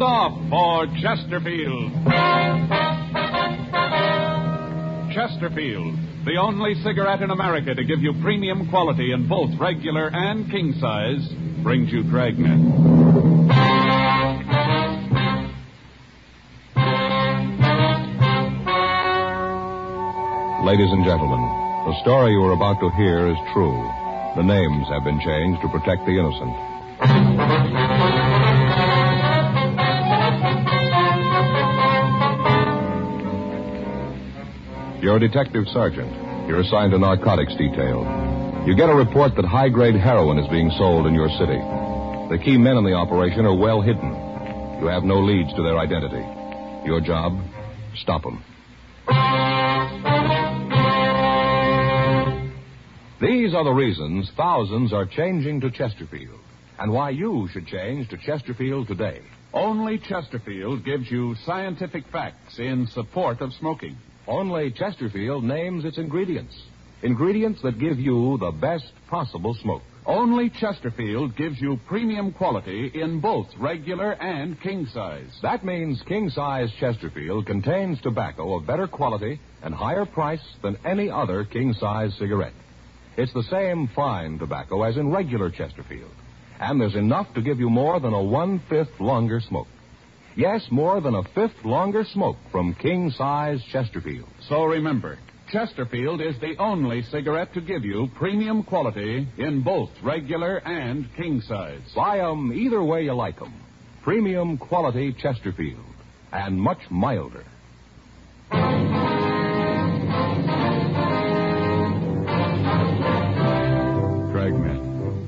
Sound off for Chesterfield. Chesterfield, the only cigarette in America to give you premium quality in both regular and king size, brings you Dragnet. Ladies and gentlemen, the story you are about to hear is true. The names have been changed to protect the innocent. You're a detective sergeant. You're assigned to narcotics detail. You get a report that high grade heroin is being sold in your city. The key men in the operation are well hidden. You have no leads to their identity. Your job? Stop them. These are the reasons thousands are changing to Chesterfield, and why you should change to Chesterfield today. Only Chesterfield gives you scientific facts in support of smoking. Only Chesterfield names its ingredients. Ingredients that give you the best possible smoke. Only Chesterfield gives you premium quality in both regular and king size. That means king size Chesterfield contains tobacco of better quality and higher price than any other king size cigarette. It's the same fine tobacco as in regular Chesterfield. And there's enough to give you more than a one fifth longer smoke. Yes, more than a fifth longer smoke from king size Chesterfield. So remember, Chesterfield is the only cigarette to give you premium quality in both regular and king size. Buy 'em either way you like like 'em. Premium quality Chesterfield. And much milder.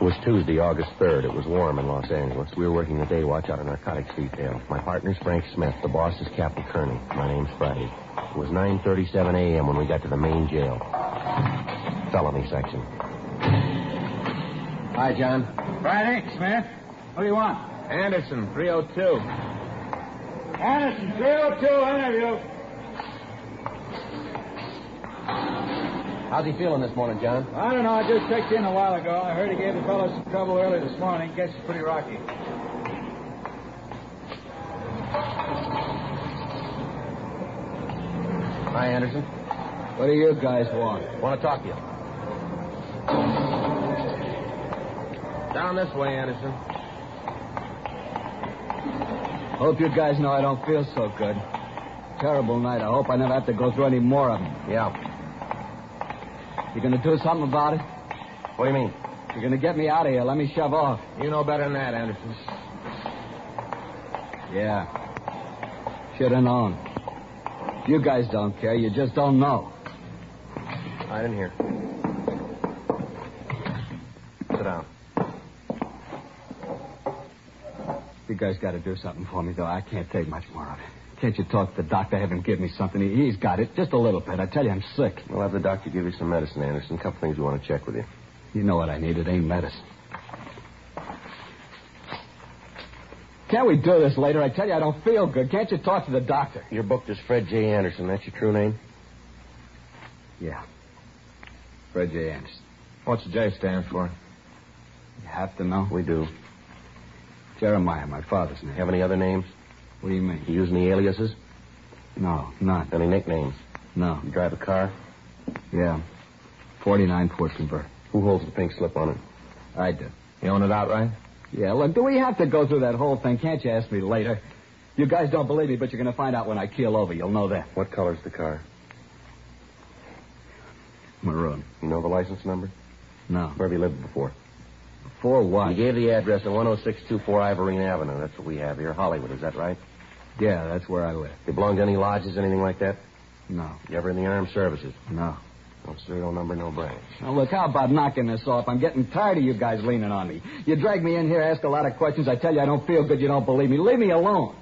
It was Tuesday, August 3rd. It was warm in Los Angeles. We were working the day watch out of narcotics detail. My partner's Frank Smith. The boss is Captain Kearney. My name's Friday. It was 9.37 a.m. when we got to the main jail. Felony section. Hi, John. Friday, Smith. What do you want? Anderson, 302. Anderson, 302 interview. How's he feeling this morning, John? I don't know. I just checked in a while ago. I heard he gave the fellow some trouble early this morning. Guess it's pretty rocky. Hi, Anderson. What do you guys want? Want to talk to you. Down this way, Anderson. Hope you guys know I don't feel so good. Terrible night. I hope I never have to go through any more of them. Yeah. You gonna do something about it? What do you mean? You're gonna get me out of here. Let me shove off. You know better than that, Anderson. Yeah. Should have known. You guys don't care. You just don't know. I didn't hear. Sit down. You guys got to do something for me, though. I can't take much more of it. Can't you talk to the doctor, have him give me something? He- He's got it, just a little bit. I tell you, I'm sick. We'll have the doctor give you some medicine, Anderson. A couple things we want to check with you. You know what I need. It ain't medicine. Can't we do this later? I tell you, I don't feel good. Can't you talk to the doctor? You're booked as Fred J. Anderson. That's your true name? Yeah. Fred J. Anderson. What's the J stand for? You have to know. We do. Jeremiah, my father's name. Have any other names? What do you mean? You use any aliases? No, none. Any nicknames? No. You drive a car? Yeah. 49 Ford Convert. Who holds the pink slip on it? I do. You own it outright? Yeah, look, do we have to go through that whole thing? Can't you ask me later? You guys don't believe me, but you're going to find out when I keel over. You'll know that. What color's the car? Maroon. You know the license number? No. Where have you lived before? For what? You gave the address at 10624 Ivorine Avenue. That's what we have here. Hollywood, is that right? Yeah, that's where I live. You belong to any lodges, anything like that? No. You ever in the armed services? No. No serial number, no branch. Now, look, how about knocking this off? I'm getting tired of you guys leaning on me. You drag me in here, ask a lot of questions. I tell you I don't feel good. You don't believe me. Leave me alone.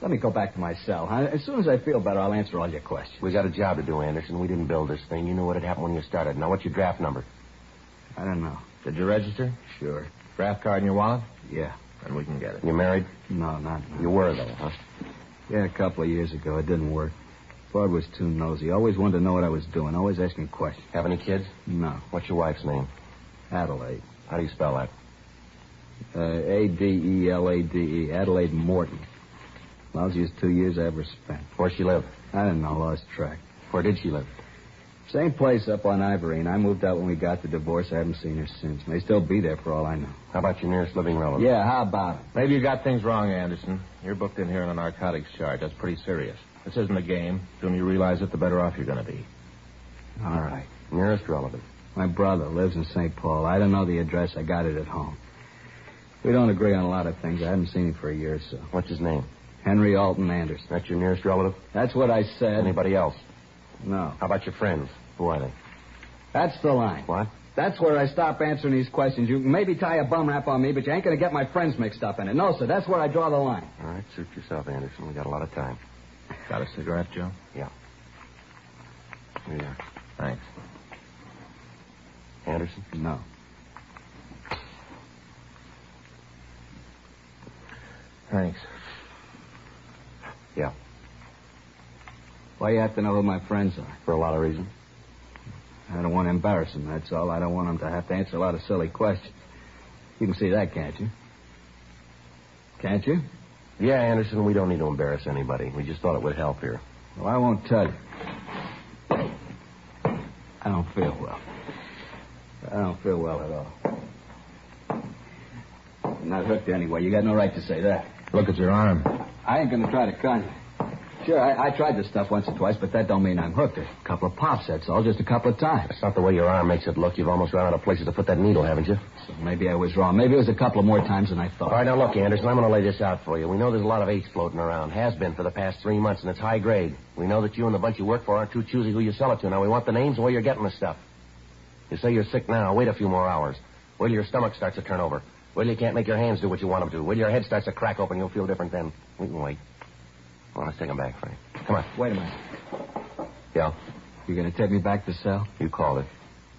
Let me go back to my cell. Huh? As soon as I feel better, I'll answer all your questions. We got a job to do, Anderson. We didn't build this thing. You knew what had happened when you started. Now, what's your draft number? I don't know. Did you register? Sure. Draft card in your wallet? Yeah. Then we can get it. You married? No, not. You were, though, huh? Yeah, a couple of years ago. It didn't work. Bud was too nosy. Always wanted to know what I was doing. Always asking questions. Have any kids? No. What's your wife's name? Adelaide. How do you spell that? Uh, A-D-E-L-A-D-E. Adelaide Morton. Lousiest two years I ever spent. Where she live? I don't know. Lost track. Where did she live? Same place up on Ivory, and I moved out when we got the divorce. I haven't seen her since. May still be there for all I know. How about your nearest living relative? Yeah, how about it? Maybe you got things wrong, Anderson. You're booked in here on a narcotics charge. That's pretty serious. This isn't a game. The sooner you realize it, the better off you're going to be. All right. Nearest relative. My brother lives in St. Paul. I don't know the address. I got it at home. We don't agree on a lot of things. I haven't seen him for a year or so. What's his name? Henry Alton Anderson. That's your nearest relative? That's what I said. Anybody else? No. How about your friends? Who are they? That's the line. What? That's where I stop answering these questions. You can maybe tie a bum rap on me, but you ain't going to get my friends mixed up in it. No, sir. That's where I draw the line. All right, suit yourself, Anderson. We got a lot of time. Got a cigarette, Joe? Yeah. Here you are. Thanks. Anderson? No. Thanks. Yeah. Why you have to know who my friends are? For a lot of reasons. I don't want to embarrass him, that's all. I don't want him to have to answer a lot of silly questions. You can see that, can't you? Can't you? Yeah, Anderson, we don't need to embarrass anybody. We just thought it would help here. Well, I won't tell you. I don't feel well. I don't feel well at all. I'm not hooked anyway. You got no right to say that. Look at your arm. I ain't going to try to con you. Sure, I, I tried this stuff once or twice, but that don't mean I'm hooked. A couple of pops, that's all. Just a couple of times. That's not the way your arm makes it look. You've almost run out of places to put that needle, haven't you? So maybe I was wrong. Maybe it was a couple of more times than I thought. All right, now look, Anderson, I'm going to lay this out for you. We know there's a lot of H floating around. Has been for the past three months, and it's high grade. We know that you and the bunch you work for aren't too choosy who you sell it to. Now, we want the names and where you're getting the stuff. You say you're sick now. Wait a few more hours. Wait till your stomach starts to turn over. Wait till you can't make your hands do what you want them to. Wait till your head starts to crack open. You'll feel different then. We can wait. Well, let's take him back, Frank. Come on. Wait a minute. Yeah, You're going to take me back to cell? you called it.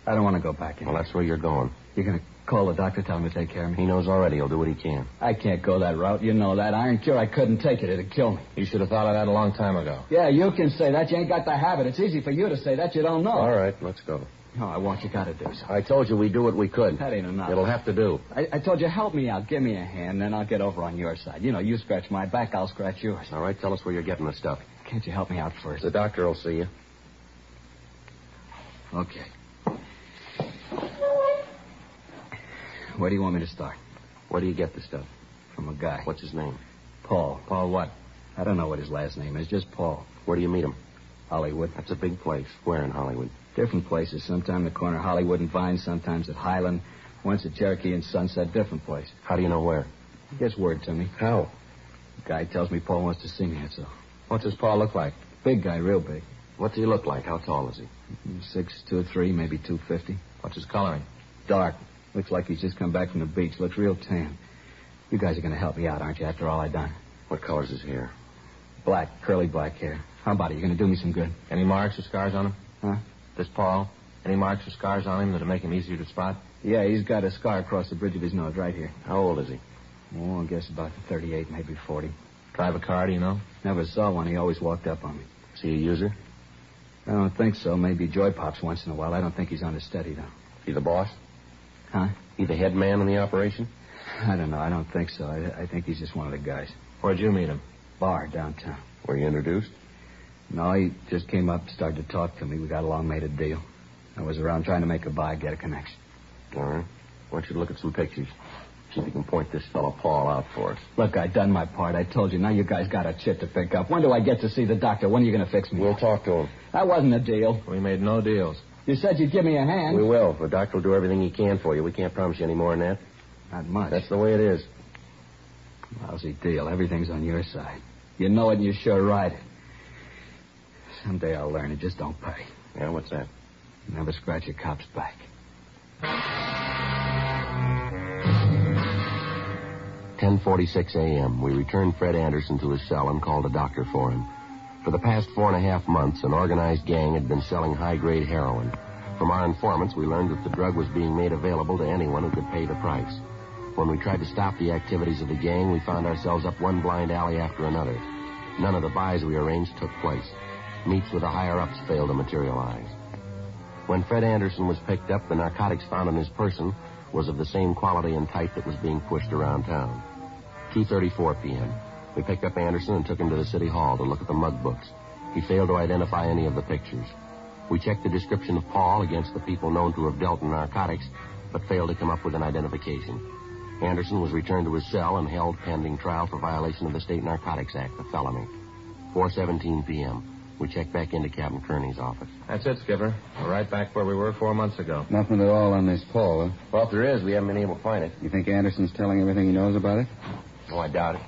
I don't want to go back in. Well, that's where you're going. You're going to call the doctor, tell him to take care of me? He knows already. He'll do what he can. I can't go that route. You know that. Iron cure, I couldn't take it. It'd kill me. You should have thought of that a long time ago. Yeah, you can say that. You ain't got the habit. It's easy for you to say that. You don't know. All right, let's go. No, I want you got to do something. I told you we'd do what we could. That ain't enough. It'll have to do. I, I told you, help me out. Give me a hand, then I'll get over on your side. You know, you scratch my back, I'll scratch yours. All right, tell us where you're getting the stuff. Can't you help me out first? The doctor will see you. Okay. Where do you want me to start? Where do you get the stuff? From a guy. What's his name? Paul. Paul, what? I don't know what his last name is, just Paul. Where do you meet him? Hollywood. That's a big place. Where in Hollywood? Different places. Sometime the corner of Hollywood and Vine, sometimes at Highland, once at Cherokee and Sunset, different place. How do you know where? He gets word to me. How? Guy tells me Paul wants to see me, that's all. What's his Paul look like? Big guy, real big. What does he look like? How tall is he? Six, two or three, maybe two fifty. What's his coloring? Dark. Looks like he's just come back from the beach. Looks real tan. You guys are going to help me out, aren't you, after all I've done? What color's is his hair? Black, curly black hair. How about it? You're going to do me some good? Any marks or scars on him? Huh? This Paul? Any marks or scars on him that'll make him easier to spot? Yeah, he's got a scar across the bridge of his nose right here. How old is he? Oh, I guess about 38, maybe 40. Drive a car, do you know? Never saw one. He always walked up on me. Is he a user? I don't think so. Maybe joy pops once in a while. I don't think he's on the steady, though. He the boss? Huh? He the head man in the operation? I don't know. I don't think so. I, I think he's just one of the guys. Where'd you meet him? Bar downtown. Were you introduced? No, he just came up, started to talk to me. We got along, made a deal. I was around trying to make a buy, get a connection. All right. I want you to look at some pictures. See if you can point this fellow Paul out for us. Look, I done my part. I told you. Now you guys got a chit to pick up. When do I get to see the doctor? When are you going to fix me? We'll talk to him. That wasn't a deal. We made no deals. You said you'd give me a hand. We will. The doctor will do everything he can for you. We can't promise you any more than that. Not much. That's the way it is. Lousy deal. Everything's on your side. You know it and you sure ride it. Someday I'll learn. It just don't pay. Yeah, what's that? Never scratch a cop's back. 10:46 a.m. We returned Fred Anderson to his cell and called a doctor for him. For the past four and a half months, an organized gang had been selling high-grade heroin. From our informants, we learned that the drug was being made available to anyone who could pay the price. When we tried to stop the activities of the gang, we found ourselves up one blind alley after another. None of the buys we arranged took place. Meets with the higher-ups failed to materialize. When Fred Anderson was picked up, the narcotics found on his person was of the same quality and type that was being pushed around town. 2.34 p.m. We picked up Anderson and took him to the city hall to look at the mug books. He failed to identify any of the pictures. We checked the description of Paul against the people known to have dealt in narcotics, but failed to come up with an identification. Anderson was returned to his cell and held pending trial for violation of the State Narcotics Act, a felony. 4.17 p.m. We checked back into Captain Kearney's office. That's it, Skipper. We're right back where we were four months ago. Nothing at all on this Paul, huh? Well, if there is, we haven't been able to find it. You think Anderson's telling everything he knows about it? Oh, I doubt it.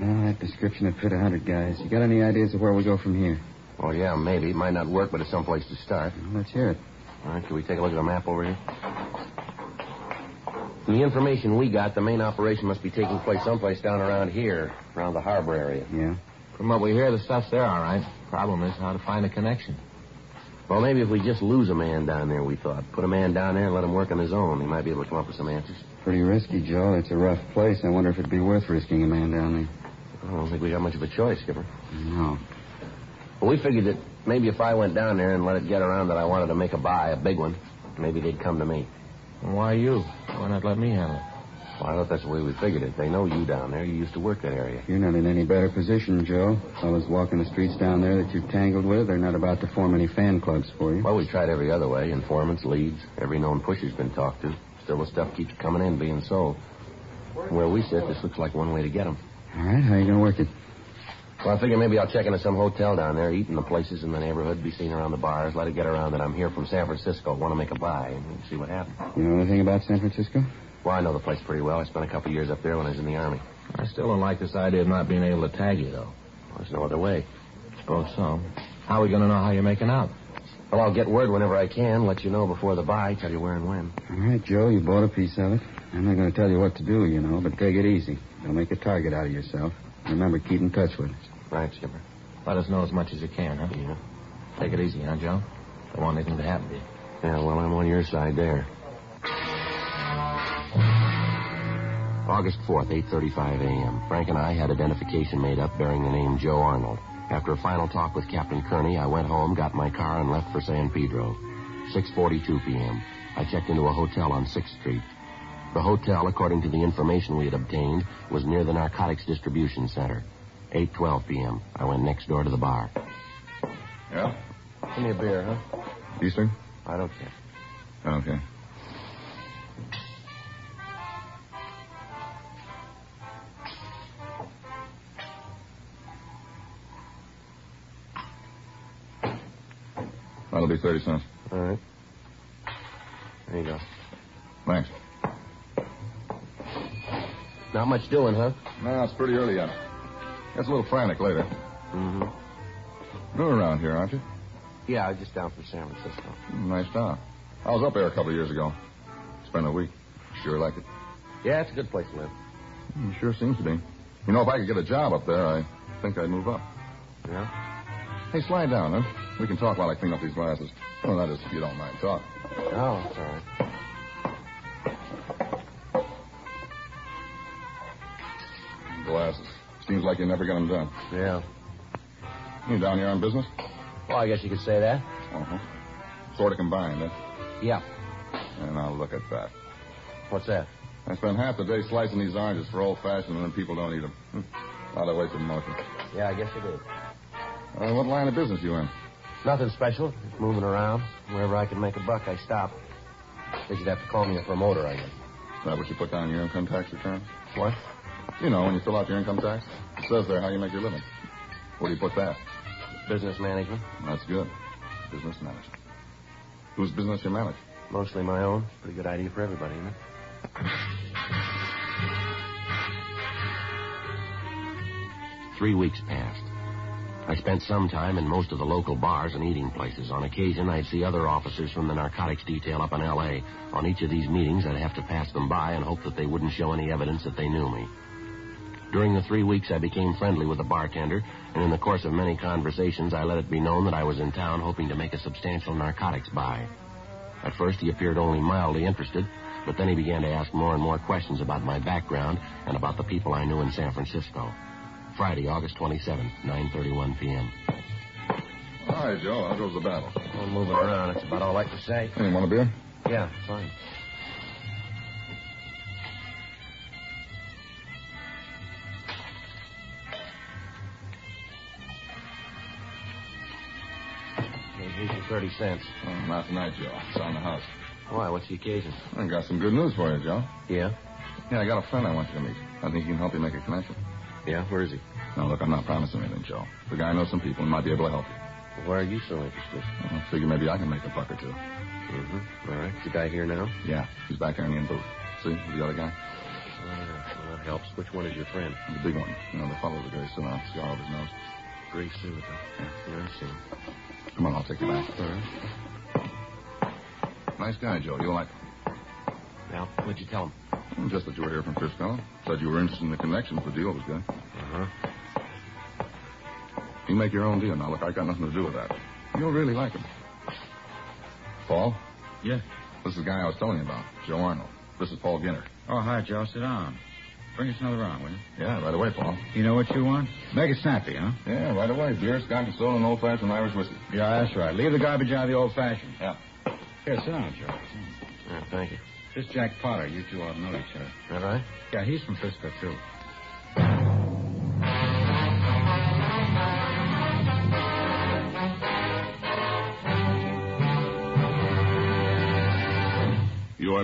No, that description would fit a hundred guys. You got any ideas of where we go from here? Well, yeah, maybe. It might not work, but it's someplace to start. Well, let's hear it. All right, can we take a look at the map over here? From the information we got, the main operation must be taking place someplace down around here, around the harbor area. Yeah? From what we hear, the stuff's there, all right. Problem is how to find a connection. Well, maybe if we just lose a man down there, we thought. Put a man down there and let him work on his own. He might be able to come up with some answers. Pretty risky, Joe. It's a rough place. I wonder if it'd be worth risking a man down there. I don't think we got much of a choice, Skipper. No. Well, we figured that maybe if I went down there and let it get around that I wanted to make a buy, a big one, maybe they'd come to me. Why you? Why not let me handle it? Well, I thought that's the way we figured it. They know you down there. You used to work that area. You're not in any better position, Joe. Fellas walking the streets down there that you've tangled with, they're not about to form any fan clubs for you. Well, we tried every other way. Informants, leads, every known pusher's been talked to. Still, the stuff keeps coming in, being sold. From where we sit, this looks like one way to get 'em. All right, how are you going to work it? Well, I figure maybe I'll check into some hotel down there, eat in the places in the neighborhood, be seen around the bars, let it get around that I'm here from San Francisco, want to make a buy, and see what happens. You know anything about San Francisco? Well, I know the place pretty well. I spent a couple years up there when I was in the Army. I still don't like this idea of not being able to tag you, though. Well, there's no other way. Suppose so. How are we going to know how you're making out? Well, I'll get word whenever I can, let you know before the buy, tell you where and when. All right, Joe, you bought a piece of it. I'm not going to tell you what to do, you know, but take it easy. Don't make a target out of yourself. Remember, keep in touch with us. Right, Skipper. Let us know as much as you can, huh? Yeah. Take it easy, huh, Joe? Don't want anything to happen to you. Yeah, well, I'm on your side there. August 4th, 8.35 a.m. Frank and I had identification made up bearing the name Joe Arnold. After a final talk with Captain Kearney, I went home, got my car, and left for San Pedro. 6.42 p.m. I checked into a hotel on 6th Street. The hotel, according to the information we had obtained, was near the narcotics distribution center. 8.12 p.m. I went next door to the bar. Yeah? Give me a beer, huh? Eastern? I don't care. Okay. That'll be 30 cents. All right. There you go. Much doing, huh? No, it's pretty early yet. Gets a little frantic later. Mm-hmm. You're around here, aren't you? Yeah, I was just down from San Francisco. Mm, Nice town. I was up there a couple of years ago. Spent a week. Sure like it. Yeah, it's a good place to live. Mm, Sure seems to be. You know, if I could get a job up there, I think I'd move up. Yeah? Hey, slide down, huh? We can talk while I clean up these glasses. Well, that is, if you don't mind talk. Oh, it's Glasses. Seems like you never get them done. Yeah. You down here on business? Well, I guess you could say that. Uh-huh. Sort of combined, huh? Yeah. And now look at that. What's that? I spent half the day slicing these oranges for old fashioned, and then people don't eat them. Hmm. A lot of wasted motion. Yeah, I guess you do. Uh, what line of business you in? Nothing special. Just moving around. Wherever I can make a buck, I stop. Guess you'd have to call me a promoter, I guess. Is that what you put down your income tax return? What? You know, when you fill out your income tax, it says there how you make your living. Where do you put that? Business management. That's good. Business management. Whose business you manage? Mostly my own. Pretty good idea for everybody, isn't it? Three weeks passed. I spent some time in most of the local bars and eating places. On occasion, I'd see other officers from the narcotics detail up in L.A. On each of these meetings, I'd have to pass them by and hope that they wouldn't show any evidence that they knew me. During the three weeks, I became friendly with the bartender, and in the course of many conversations, I let it be known that I was in town hoping to make a substantial narcotics buy. At first, he appeared only mildly interested, but then he began to ask more and more questions about my background and about the people I knew in San Francisco. Friday, August 27th, 9.31 p.m. All right, Joe. How goes the battle? I'm moving around. That's about all I can say. Hey, want a beer? Yeah, fine. 30 cents. Oh, not tonight, Joe. It's on the house. Why, what's the occasion? I got some good news for you, Joe. Yeah? Yeah, I got a friend I want you to meet. I think he can help you make a connection. Yeah, where is he? Now, look, I'm not promising anything, Joe. The guy knows some people and might be able to help you. Why are you so interested? I figure maybe I can make a buck or 2 Mm-hmm. All right. Is the guy here now? Yeah, he's back there in the in booth. See, the other guy? Yeah. Well, that helps. Which one is your friend? The big one. You know, the fellow with the gray suit on, scar over his nose. Gray suit. huh? Yeah, I see him. Come on, I'll take you back. All right. Nice guy, Joe. You'll like him. Now, what'd you tell him? Hmm, Just that you were here from Frisco. Said you were interested in the connection if the deal was good. Uh-huh. You make your own deal now. Look, I got nothing to do with that. You'll really like him. Paul? Yeah. This is the guy I was telling you about, Joe Arnold. This is Paul Ginter. Oh, hi, Joe. Sit down. Bring us another round, will you? Yeah, right away, Paul. You know what you want? Make it snappy, huh? Yeah, right away. Beer, scotch and soda, and old-fashioned Irish whiskey. Yeah, that's right. Leave the garbage out of the old fashioned. Yeah. Here, sit down, Joe. Yeah, thank you. This Jack Potter, you two ought to know each other. All right? Yeah, he's from Frisco, too.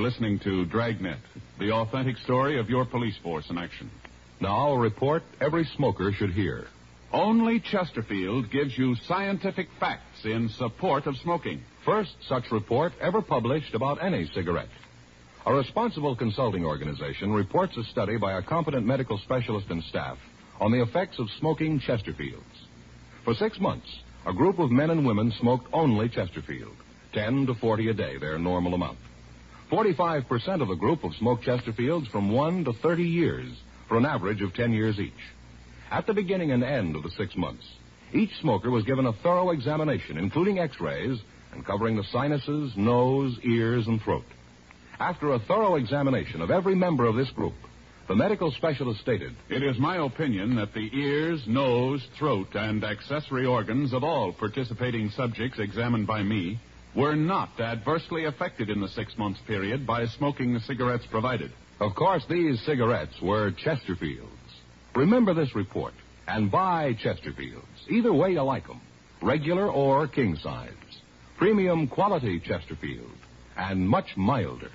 Listening to Dragnet, the authentic story of your police force in action. Now, a report every smoker should hear. Only Chesterfield gives you scientific facts in support of smoking. First such report ever published about any cigarette. A responsible consulting organization reports a study by a competent medical specialist and staff on the effects of smoking Chesterfields. For six months, a group of men and women smoked only Chesterfield, 10 to 40 a day, their normal amount. 45% of the group have smoked Chesterfields from 1 to 30 years, for an average of 10 years each. At the beginning and end of the six months, each smoker was given a thorough examination, including x-rays and covering the sinuses, nose, ears, and throat. After a thorough examination of every member of this group, the medical specialist stated, It is my opinion that the ears, nose, throat, and accessory organs of all participating subjects examined by me were not adversely affected in the six months period by smoking the cigarettes provided. Of course, these cigarettes were Chesterfields. Remember this report and buy Chesterfields. Either way you like them, regular or king size. Premium quality Chesterfield and much milder.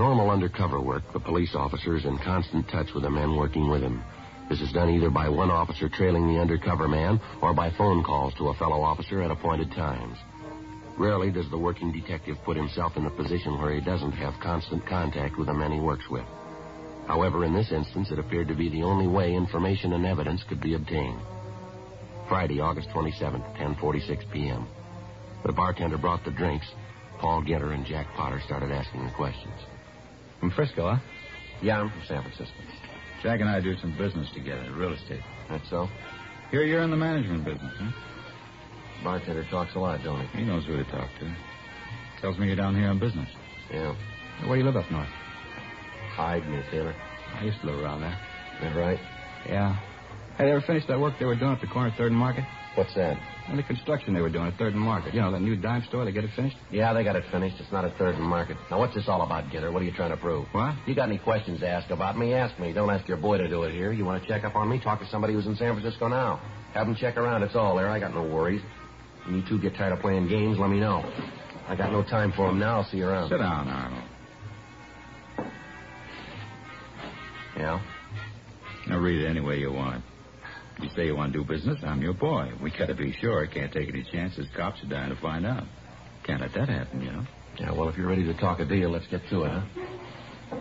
Normal undercover work, the police officer is in constant touch with the men working with him. This is done either by one officer trailing the undercover man or by phone calls to a fellow officer at appointed times. Rarely does the working detective put himself in a position where he doesn't have constant contact with the men he works with. However, in this instance, it appeared to be the only way information and evidence could be obtained. Friday, August 27th, 10:46 p.m. The bartender brought the drinks. Paul Ginter and Jack Potter started asking the questions. From Frisco, huh? Yeah, I'm from San Francisco. Jack and I do some business together, real estate. That's so? Here you're in the management business, huh? Bartender talks a lot, don't he? He knows who to talk to. Tells me you're down here on business. Yeah. Where do you live up north? Hyde near Taylor. I used to live around there. That right? Yeah. Hey, they ever finished that work they were doing at the corner of Third and Market? What's that? And the construction they were doing at Third and Market. You know, that new dime store, they get it finished? Yeah, they got it finished. It's not at third and market. Now, what's this all about, Ginter? What are you trying to prove? What? You got any questions to ask about me? Ask me. Don't ask your boy to do it here. You want to check up on me? Talk to somebody who's in San Francisco now. Have them check around. It's all there. I got no worries. When you two get tired of playing games, let me know. I got no time for 'em now. I'll see you around. Sit down, Arnold. Yeah? Now read it any way you want. You say you want to do business, I'm your boy. We gotta be sure. Can't take any chances. Cops are dying to find out. Can't let that happen, you know. Yeah, well, if you're ready to talk a deal, let's get to it, huh?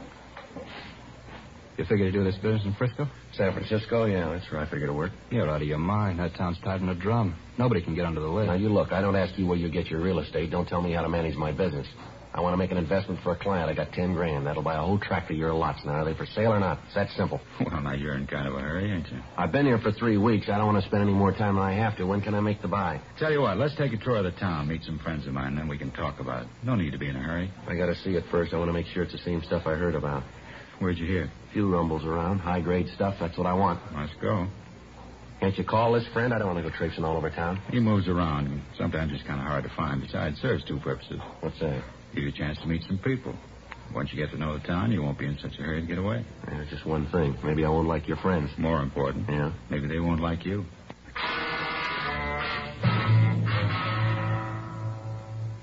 You figure to do this business in Frisco? San Francisco? Yeah, that's where I figure to work. You're out of your mind. That town's tied in a drum. Nobody can get under the lid. Now, you look, I don't ask you where you get your real estate. Don't tell me how to manage my business. I want to make an investment for a client. I got ten grand. That'll buy a whole tract of your lots. Now, are they for sale or not? It's that simple. Well, now you're in kind of a hurry, ain't you? I've been here for three weeks. I don't want to spend any more time than I have to. When can I make the buy? Tell you what, let's take a tour of the town, meet some friends of mine, then we can talk about it. No need to be in a hurry. I got to see it first. I want to make sure it's the same stuff I heard about. Where'd you hear? A Few rumbles around, high grade stuff. That's what I want. Let's go. Can't you call this friend? I don't want to go traipsing all over town. He moves around, sometimes it's kind of hard to find. Besides, serves two purposes. What's that? Give you a chance to meet some people. Once you get to know the town, you won't be in such a hurry to get away. Yeah, just one thing. Maybe I won't like your friends. More important, Yeah. maybe they won't like you.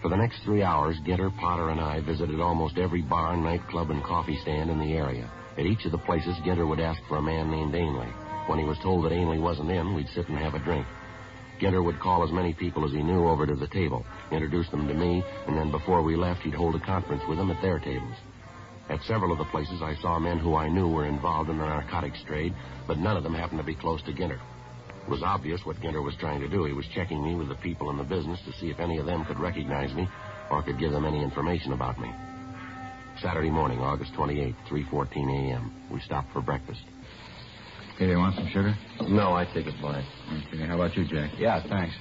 For the next three hours, Ginter, Potter, and I visited almost every bar, nightclub, and coffee stand in the area. At each of the places, Ginter would ask for a man named Ainley. When he was told that Ainley wasn't in, we'd sit and have a drink. Ginter would call as many people as he knew over to the table, introduce them to me, and then before we left, he'd hold a conference with them at their tables. At several of the places, I saw men who I knew were involved in the narcotics trade, but none of them happened to be close to Ginter. It was obvious what Ginter was trying to do. He was checking me with the people in the business to see if any of them could recognize me or could give them any information about me. Saturday morning, August 28th, 3.14 a.m. We stopped for breakfast. Hey, you want some sugar? No, I take it by. Okay, how about you, Jack? Yeah, thanks.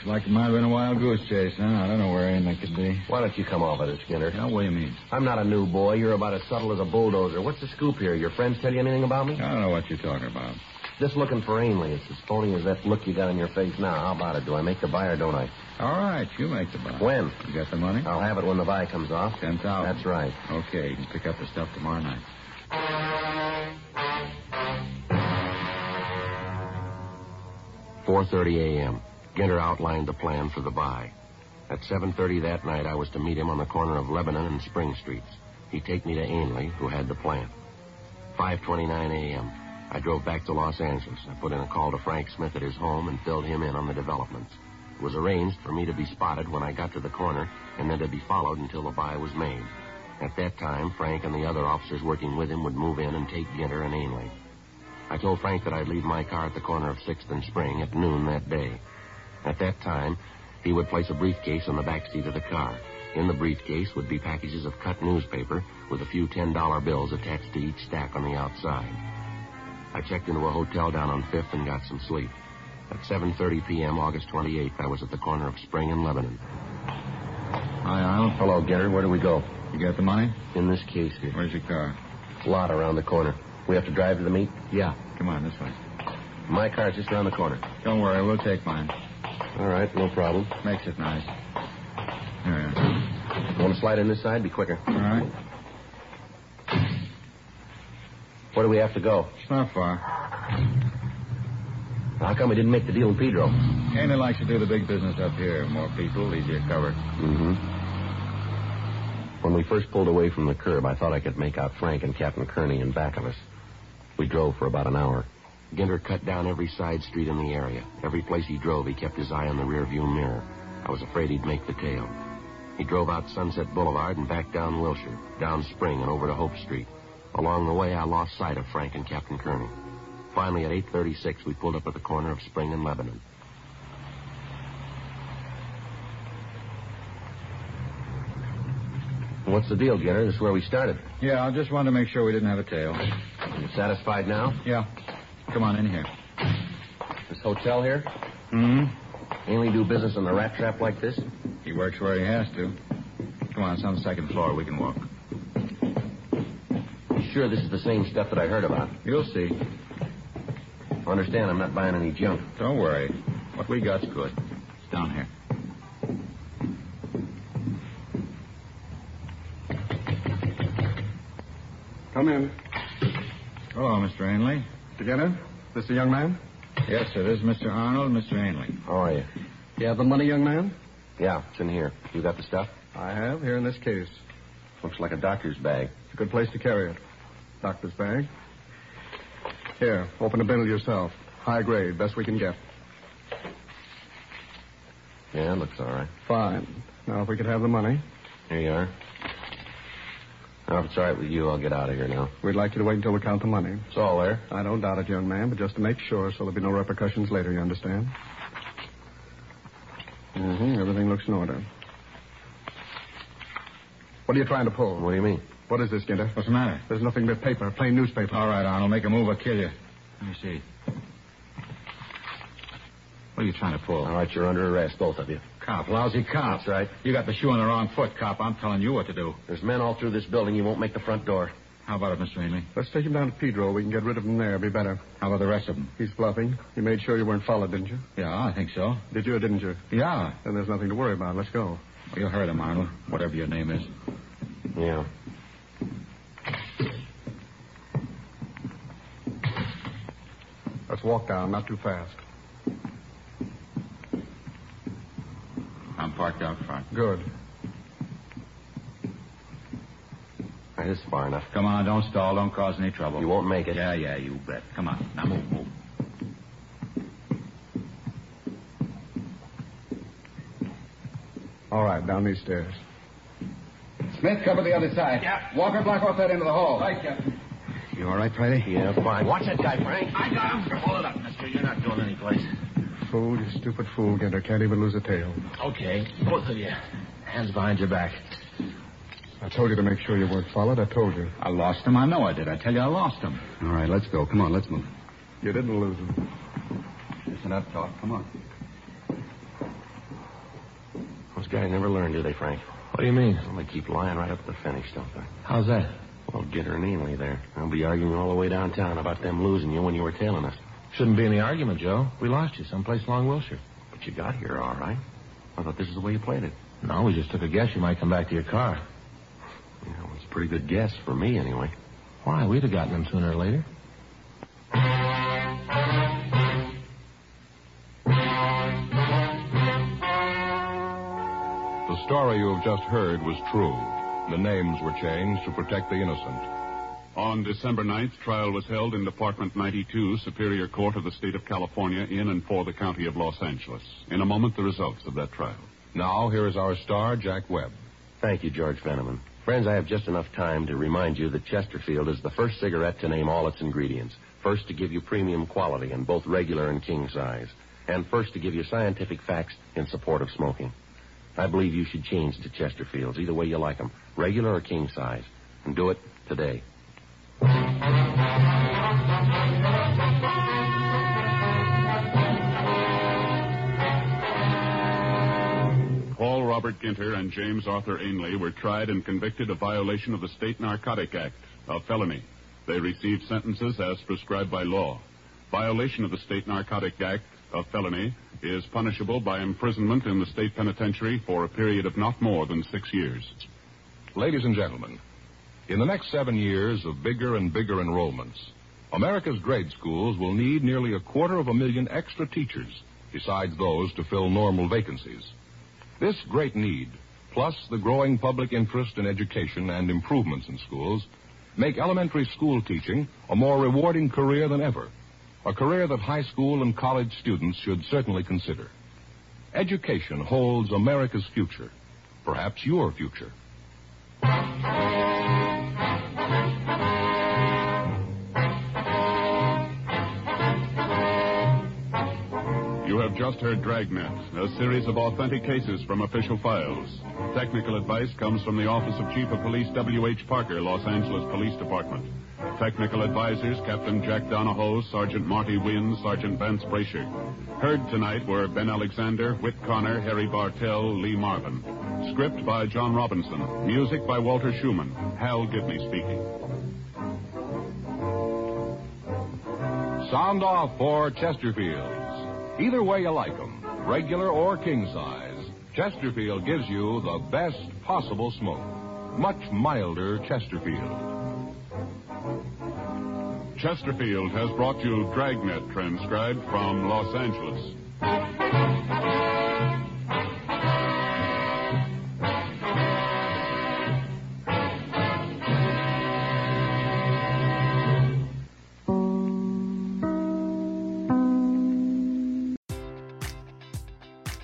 Looks like it might have been a wild goose chase, huh? I don't know where anything could be. Why don't you come off of this, Ginter? Now, what do you mean? I'm not a new boy. You're about as subtle as a bulldozer. What's the scoop here? Your friends tell you anything about me? I don't know what you're talking about. Just looking for Ainley. It's as phony as that look you got on your face now. How about it? Do I make the buy or don't I? All right, you make the buy. When? You got the money? I'll have it when the buy comes off. Ten thousand. That's right. Okay, you can pick up the stuff tomorrow night. 4.30 a.m. Ginter outlined the plan for the buy. At 7.30 that night, I was to meet him on the corner of Lebanon and Spring Streets. He'd take me to Ainley, who had the plant. 5.29 a.m. I drove back to Los Angeles. I put in a call to Frank Smith at his home and filled him in on the developments. It was arranged for me to be spotted when I got to the corner and then to be followed until the buy was made. At that time, Frank and the other officers working with him would move in and take Ginter and Ainley. I told Frank that I'd leave my car at the corner of 6th and Spring at noon that day. At that time, he would place a briefcase on the back seat of the car. In the briefcase would be packages of cut newspaper with a few $10 bills attached to each stack on the outside. I checked into a hotel down on 5th and got some sleep. At 7.30 p.m., August 28th, I was at the corner of Spring and Lebanon. Hi, Arnold. Hello, Ginter. Where do we go? You got the money? In this case here. Where's your car? Lot around the corner. We have to drive to the meet? Yeah. Come on, this way. My car's just around the corner. Don't worry, we'll take mine. All right, no problem. Makes it nice. Are. Want to slide in this side? Be quicker. All right. Where do we have to go? It's not far. How come we didn't make the deal in Pedro? Ainley likes to do the big business up here. More people, easier cover. Mm-hmm. When we first pulled away from the curb, I thought I could make out Frank and Captain Kearney in back of us. We drove for about an hour. Ginter cut down every side street in the area. Every place he drove, he kept his eye on the rearview mirror. I was afraid he'd make the tail. He drove out Sunset Boulevard and back down Wilshire, down Spring and over to Hope Street. Along the way, I lost sight of Frank and Captain Kearney. Finally, at 8.36, we pulled up at the corner of Spring and Lebanon. What's the deal, Ginter? This is where we started. Yeah, I just wanted to make sure we didn't have a tail. You satisfied now? Yeah. Come on in here. This hotel here? Hmm? Ainley do business in a rat trap like this? He works where he has to. Come on, it's on the second floor. We can walk. You sure this is the same stuff that I heard about? You'll see. Understand, I'm not buying any junk. Don't worry. What we got's good. It's down here. Come in. Hello, Mr. Ainley. Together? This the young man? Yes, sir. This is Mr. Arnold, Mr. Ainley. How are you? You have the money, young man? Yeah, it's in here. You got the stuff? I have, here in this case. Looks like a doctor's bag. It's a good place to carry it. Doctor's bag. Here, open a bundle yourself. High grade, best we can get. Yeah, looks all right. Fine. Now, if we could have the money. Here you are. Now, if it's all right with you, I'll get out of here now. We'd like you to wait until we count the money. It's all there. I don't doubt it, young man, but just to make sure so there'll be no repercussions later, you understand? Mm-hmm. Everything looks in order. What are you trying to pull? What do you mean? What is this, Ginter? What's the matter? There's nothing but paper, plain newspaper. All right, Arnold. Make a move or kill you. Let me see. What are you trying to pull? All right, you're under arrest, both of you. Cop, lousy cop. That's right. You got the shoe on the wrong foot, cop. I'm telling you what to do. There's men all through this building. You won't make the front door. How about it, Mr. Ainley? Let's take him down to Pedro. We can get rid of him there. It'll be better. How about the rest of them? He's bluffing. You made sure you weren't followed, didn't you? Yeah, I think so. Did you or didn't you? Yeah. Then there's nothing to worry about. Let's go. Well, you heard him, Arnold. Whatever your name is. Yeah. Let's walk down, not too fast. I'm parked out front. Good. That is far enough. Come on, don't stall. Don't cause any trouble. You won't make it. Yeah, yeah, you bet. Come on. Now move, move. All right, down these stairs. Smith, cover the other side. Yeah. Walker, block off that end of the hall. Right, Captain. You all right, Friday? Yeah, fine. Watch that guy, Frank. I got him. Hold it up, mister. You're not going anyplace. Fool, you stupid fool, Ginter. Can't even lose a tail. Okay, both of you. Hands behind your back. I told you to make sure you weren't followed. I told you. I lost him. I know I did. I tell you, I lost him. All right, let's go. Come on, let's move. You didn't lose him. Listen up, talk. Come on. Those guys never learn, do they, Frank? What do you mean? Well, they keep lying right up to the finish, don't they? How's that? Well, Ginter and Ainley there. I'll be arguing all the way downtown about them losing you when you were tailing us. Shouldn't be any argument, Joe. We lost you someplace along Wilshire. But you got here all right. I thought this is the way you played it. No, we just took a guess you might come back to your car. Yeah, well, it's a pretty good guess for me, anyway. Why? We'd have gotten them sooner or later. The story you have just heard was true. The names were changed to protect the innocent. On December 9th, trial was held in Department 92, Superior Court of the State of California, in and for the County of Los Angeles. In a moment, the results of that trial. Now, here is our star, Jack Webb. Thank you, George Fenneman. Friends, I have just enough time to remind you that Chesterfield is the first cigarette to name all its ingredients. First to give you premium quality in both regular and king size. And first to give you scientific facts in support of smoking. I believe you should change to Chesterfields, either way you like them, regular or king size. And do it today. Robert Ginter and James Arthur Ainley were tried and convicted of violation of the State Narcotic Act, a felony. They received sentences as prescribed by law. Violation of the State Narcotic Act, a felony, is punishable by imprisonment in the state penitentiary for a period of not more than six years. Ladies and gentlemen, in the next seven years of bigger and bigger enrollments, America's grade schools will need nearly a quarter of a million extra teachers, besides those to fill normal vacancies. This great need, plus the growing public interest in education and improvements in schools, make elementary school teaching a more rewarding career than ever. A career that high school and college students should certainly consider. Education holds America's future, perhaps your future. Just heard Dragnet, a series of authentic cases from official files. Technical advice comes from the Office of Chief of Police W.H. Parker, Los Angeles Police Department. Technical advisors Captain Jack Donahoe, Sergeant Marty Wynn, Sergeant Vance Brasher. Heard tonight were Ben Alexander, Whit Connor, Harry Bartell, Lee Marvin. Script by John Robinson. Music by Walter Schumann. Hal Gibney speaking. Sound off for Chesterfields. Either way you like 'em, regular or king size, Chesterfield gives you the best possible smoke. Much milder Chesterfield. Chesterfield has brought you Dragnet, transcribed from Los Angeles.